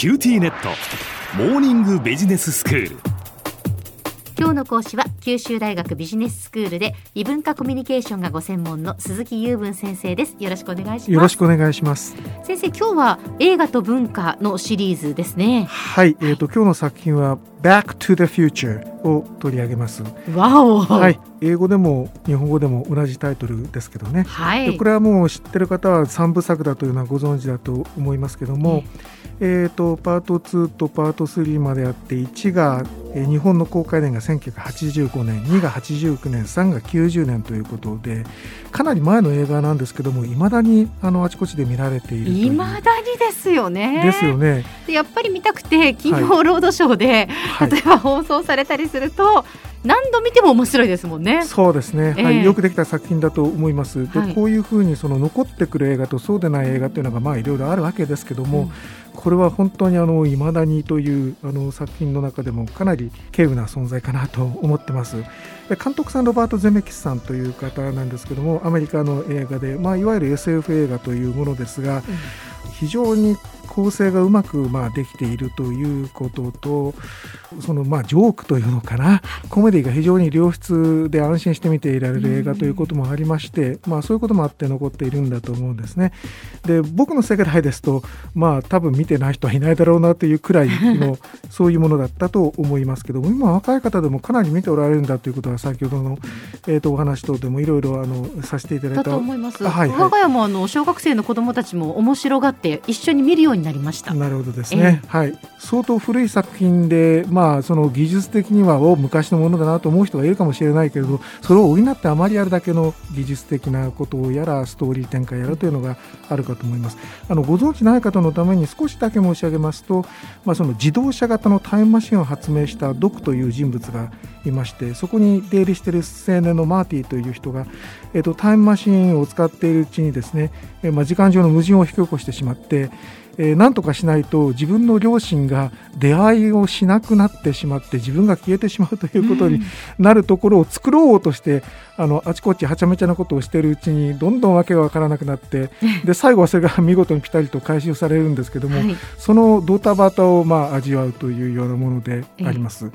QTnet。モーニングビジネススクール。今日の講師は九州大学ビジネススクールで異文化コミュニケーションがご専門の鈴木右文先生です。よろしくお願いします。よろしくお願いします。先生今日は映画と文化のシリーズですね。はいえっ、ー、と今日の作品は Back to the Future を取り上げます。わお。はい英語でも日本語でも同じタイトルですけどね、はい、これはもう知ってる方は三部作だというのはご存知だと思いますけども、えーと、パート2とパート3まであって1が、えー、日本の公開年が1985年2が89年3が90年ということでかなり前の映画なんですけどもいまだにあのあちこちで見られているいまだにですよね。ですよね。やっぱり見たくて金曜ロードショーで、はい、例えば放送されたりすると、何度見ても面白いですもんね。そうですね、えー、はい、よくできた作品だと思います。で、はい、こういうふうにその残ってくる映画とそうでない映画っていうのがまあいろいろあるわけですけども、うん、これは本当にあの未だにというあの作品の中でもかなり稀有な存在かなと思ってます。で監督さんロバート・ゼメキスさんという方なんですけども、アメリカの映画でまあいわゆる SF 映画というものですが、うん、非常に構成がうまくまあできているということとそのまあジョークというのかなコメディが非常に良質で安心して見ていられる映画ということもありまして、まあ、そういうこともあって残っているんだと思うんですね。で僕の世界ですとまあ多分見てない人はいないだろうなというくらいの そういうものだったと思いますけども今若い方でもかなり見ておられるんだということは先ほどの、えー、とお話等でもいろいろあのさせていただいた。と思います。はいはい、我が家もあの小学生の子どもたちも面白がって一緒に見るようになりました。なるほどですね、えー、はい。相当古い作品でまあその技術的にはお昔のものだなと思う人がいるかもしれないけれどそれを補ってあまりあるだけの技術的なことをやらストーリー展開やらというのがあるかと思います。あのご存知ない方のために少しだけ申し上げますと、まあ、その自動車型のタイムマシンを発明したドクという人物がいましてそこに出入りしている青年のマーティという人が、えーと、タイムマシンを使っているうちにですね、えー、まあ、時間上の矛盾を引き起こしてしまってえー、何とかしないと自分の両親が出会いをしなくなってしまって自分が消えてしまうということになるところを作ろうとして、あのあちこちはちゃめちゃなことをしているうちにどんどん訳が分からなくなって で最後はそれが見事にピタリと回収されるんですけども、はい、そのドタバタをまあ味わうというようなものであります。ス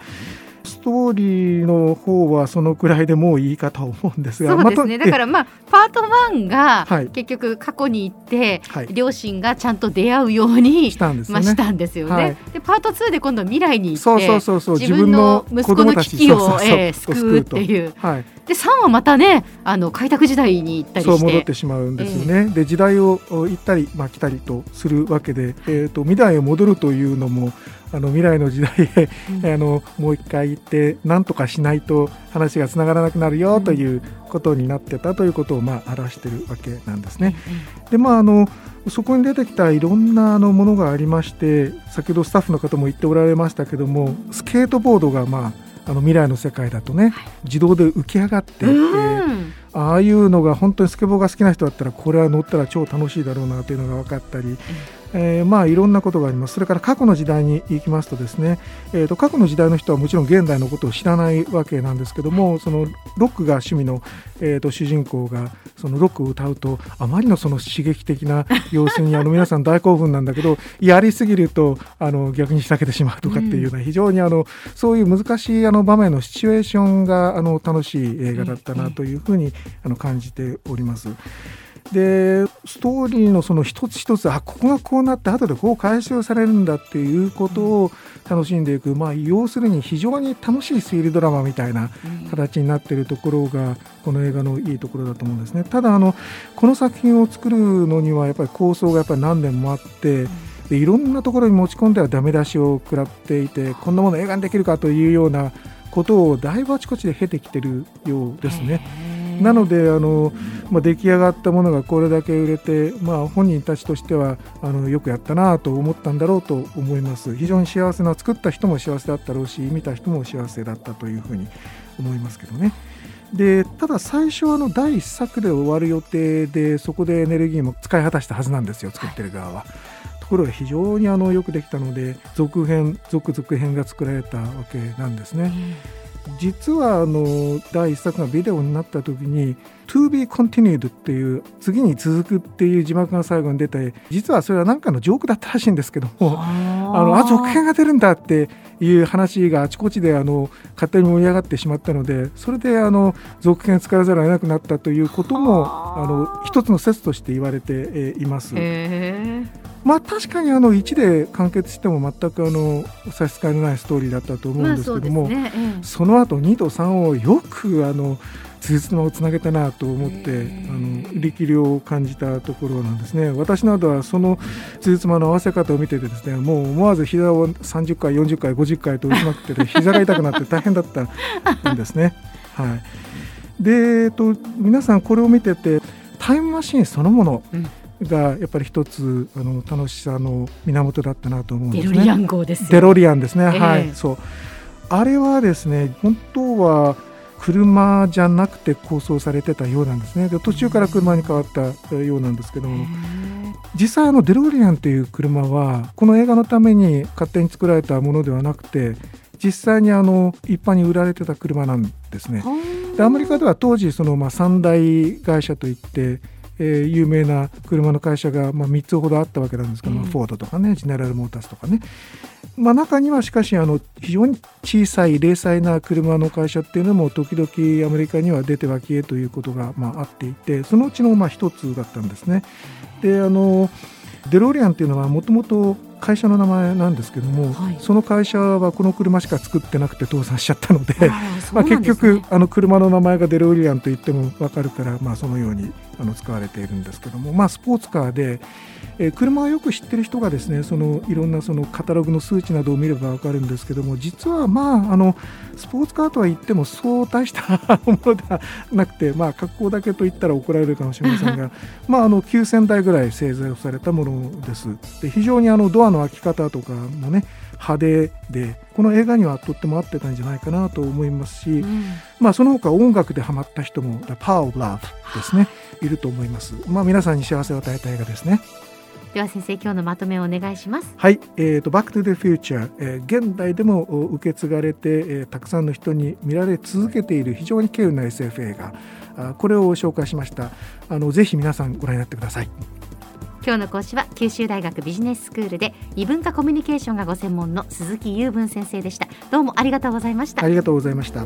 トーリーの方はそのくらいでもういいかと思うんですがそうですね、だからまあパート1が結局過去に行って、はい、両親がちゃんと出会うようにしたんですよね,、まあ、したんですよね、はい、でパート2で今度未来に行ってそうそうそうそう自分の息子の危機をえ救うっていう。はいで3はまたねあの開拓時代に行ったりして。そう戻ってしまうんですよね、えー、で時代を行ったり、まあ、来たりとするわけで、えーと未来へ戻るというのもあの未来の時代へ、うん、あのもう一回行って何とかしないと話がつながらなくなるよということになってたということをまあ表しているわけなんですね。でまああのそこに出てきたいろんなあのものがありまして先ほどスタッフの方も言っておられましたけどもスケートボードがまああの未来の世界だとね、自動で浮き上がって、えー、ああいうのが本当にスケボーが好きな人だったらこれは乗ったら超楽しいだろうなというのが分かったり、えー、まあいろんなことがありますそれから過去の時代に行きますとですね、えー、と過去の時代の人はもちろん現代のことを知らないわけなんですけどもそのロックが趣味の、えー、と主人公がそのロックを歌うとあまりのその刺激的な 様子にあの皆さん大興奮なんだけどやりすぎるとあの逆にしらけてしまうとかっていうような非常にあのそういう難しいあの場面のシチュエーションがあの楽しい映画だったなというふうにあの感じております。でストーリーのその一つ一つあここがこうなって後でこう回収されるんだっていうことを楽しんでいく、まあ、要するに非常に楽しい推理ドラマみたいな形になっているところがこの映画のいいところだと思うんですね。ただあのこの作品を作るのにはやっぱり構想がやっぱり何年もあってでいろんなところに持ち込んではダメ出しを食らっていてこんなもの映画にできるかというようなことをだいぶあちこちで経てきてるようですね。なのであの、まあ、出来上がったものがこれだけ売れて、まあ、本人たちとしてはあのよくやったなと思ったんだろうと思います非常に幸せな作った人も幸せだったろうし見た人も幸せだったというふうに思いますけどね。でただ最初はの第1作で終わる予定でそこでエネルギーも使い果たしたはずなんですよ作ってる側は。ところが非常にあのよくできたので続編続々編が作られたわけなんですね。実はあの第1作がビデオになった時に「To be continued」っていう次に続くっていう字幕が最後に出て実はそれは何かのジョークだったらしいんですけどもああのあ続編が出るんだっていう話があちこちであの勝手に盛り上がってしまったのでそれであの続編使わざるを得なくなったということもあの一つの説として言われています。まあ確かにあの1で完結しても全くあの差し支えのないストーリーだったと思うんですけども、まあそ、ねうん、その後2と3をよくあのつじつまをつなげたなと思ってあの力量を感じたところなんですね。私などはそのつじつまの合わせ方を見ててですねもう思わず膝を30回40回50回と打ちまくってて膝が痛くなって大変だったんですね。はい、で、えっと、皆さんこれを見ててタイムマシンそのもの、うんがやっぱり一つあの楽しさの源だったなと思うんですね。デロリアン号ですデロリアンですね。えー、はい、そう。あれはですね、本当は車じゃなくて構想されてたようなんですね。で途中から車に変わったようなんですけども。実際あのデロリアンという車はこの映画のために勝手に作られたものではなくて実際にあの一般に売られてた車なんですね。でアメリカでは当時そのまあ三大会社といってえー、有名な車の会社が、まあ、3つほどあったわけなんですけど、うん、フォードとかねジェネラル・モータースとかね、まあ、中にはしかしあの非常に小さい零細な車の会社っていうのも時々アメリカには出ては消えということが、まあ、あっていてそのうちのまあ一つだったんですね。であのデロリアンっていうのはもともと会社の名前なんですけども、はい、その会社はこの車しか作ってなくて倒産しちゃったので、ね、まあ結局あの車の名前がデロリアンと言っても分かるから、まあ、そのようにあの使われているんですけども、まあ、スポーツカーで、えー、車をよく知ってる人がですねそのいろんなそのカタログの数値などを見れば分かるんですけども実はまああのスポーツカーとは言ってもそう大したものではなくて、まあ、格好だけと言ったら怒られるかもしれませんが まああの9000台ぐらい製造されたものです。で非常にあのドアの開き方とかもね派手でこの映画にはとっても合ってたんじゃないかなと思いますし、うん、まあ、その他音楽でハマった人も「The Power of Love」ですね。いると思います、まあ、皆さんに幸せを与えた映画ですね。では先生今日のまとめをお願いします。はい、えーと、バックトゥデフューチャー、えー、現代でも受け継がれて、えー、たくさんの人に見られ続けている非常に稀有な SF 映画。あこれを紹介しました。あのぜひ皆さんご覧になってください。今日の講師は九州大学ビジネススクールで異文化コミュニケーションがご専門の鈴木右文先生でした。どうもありがとうございました。ありがとうございました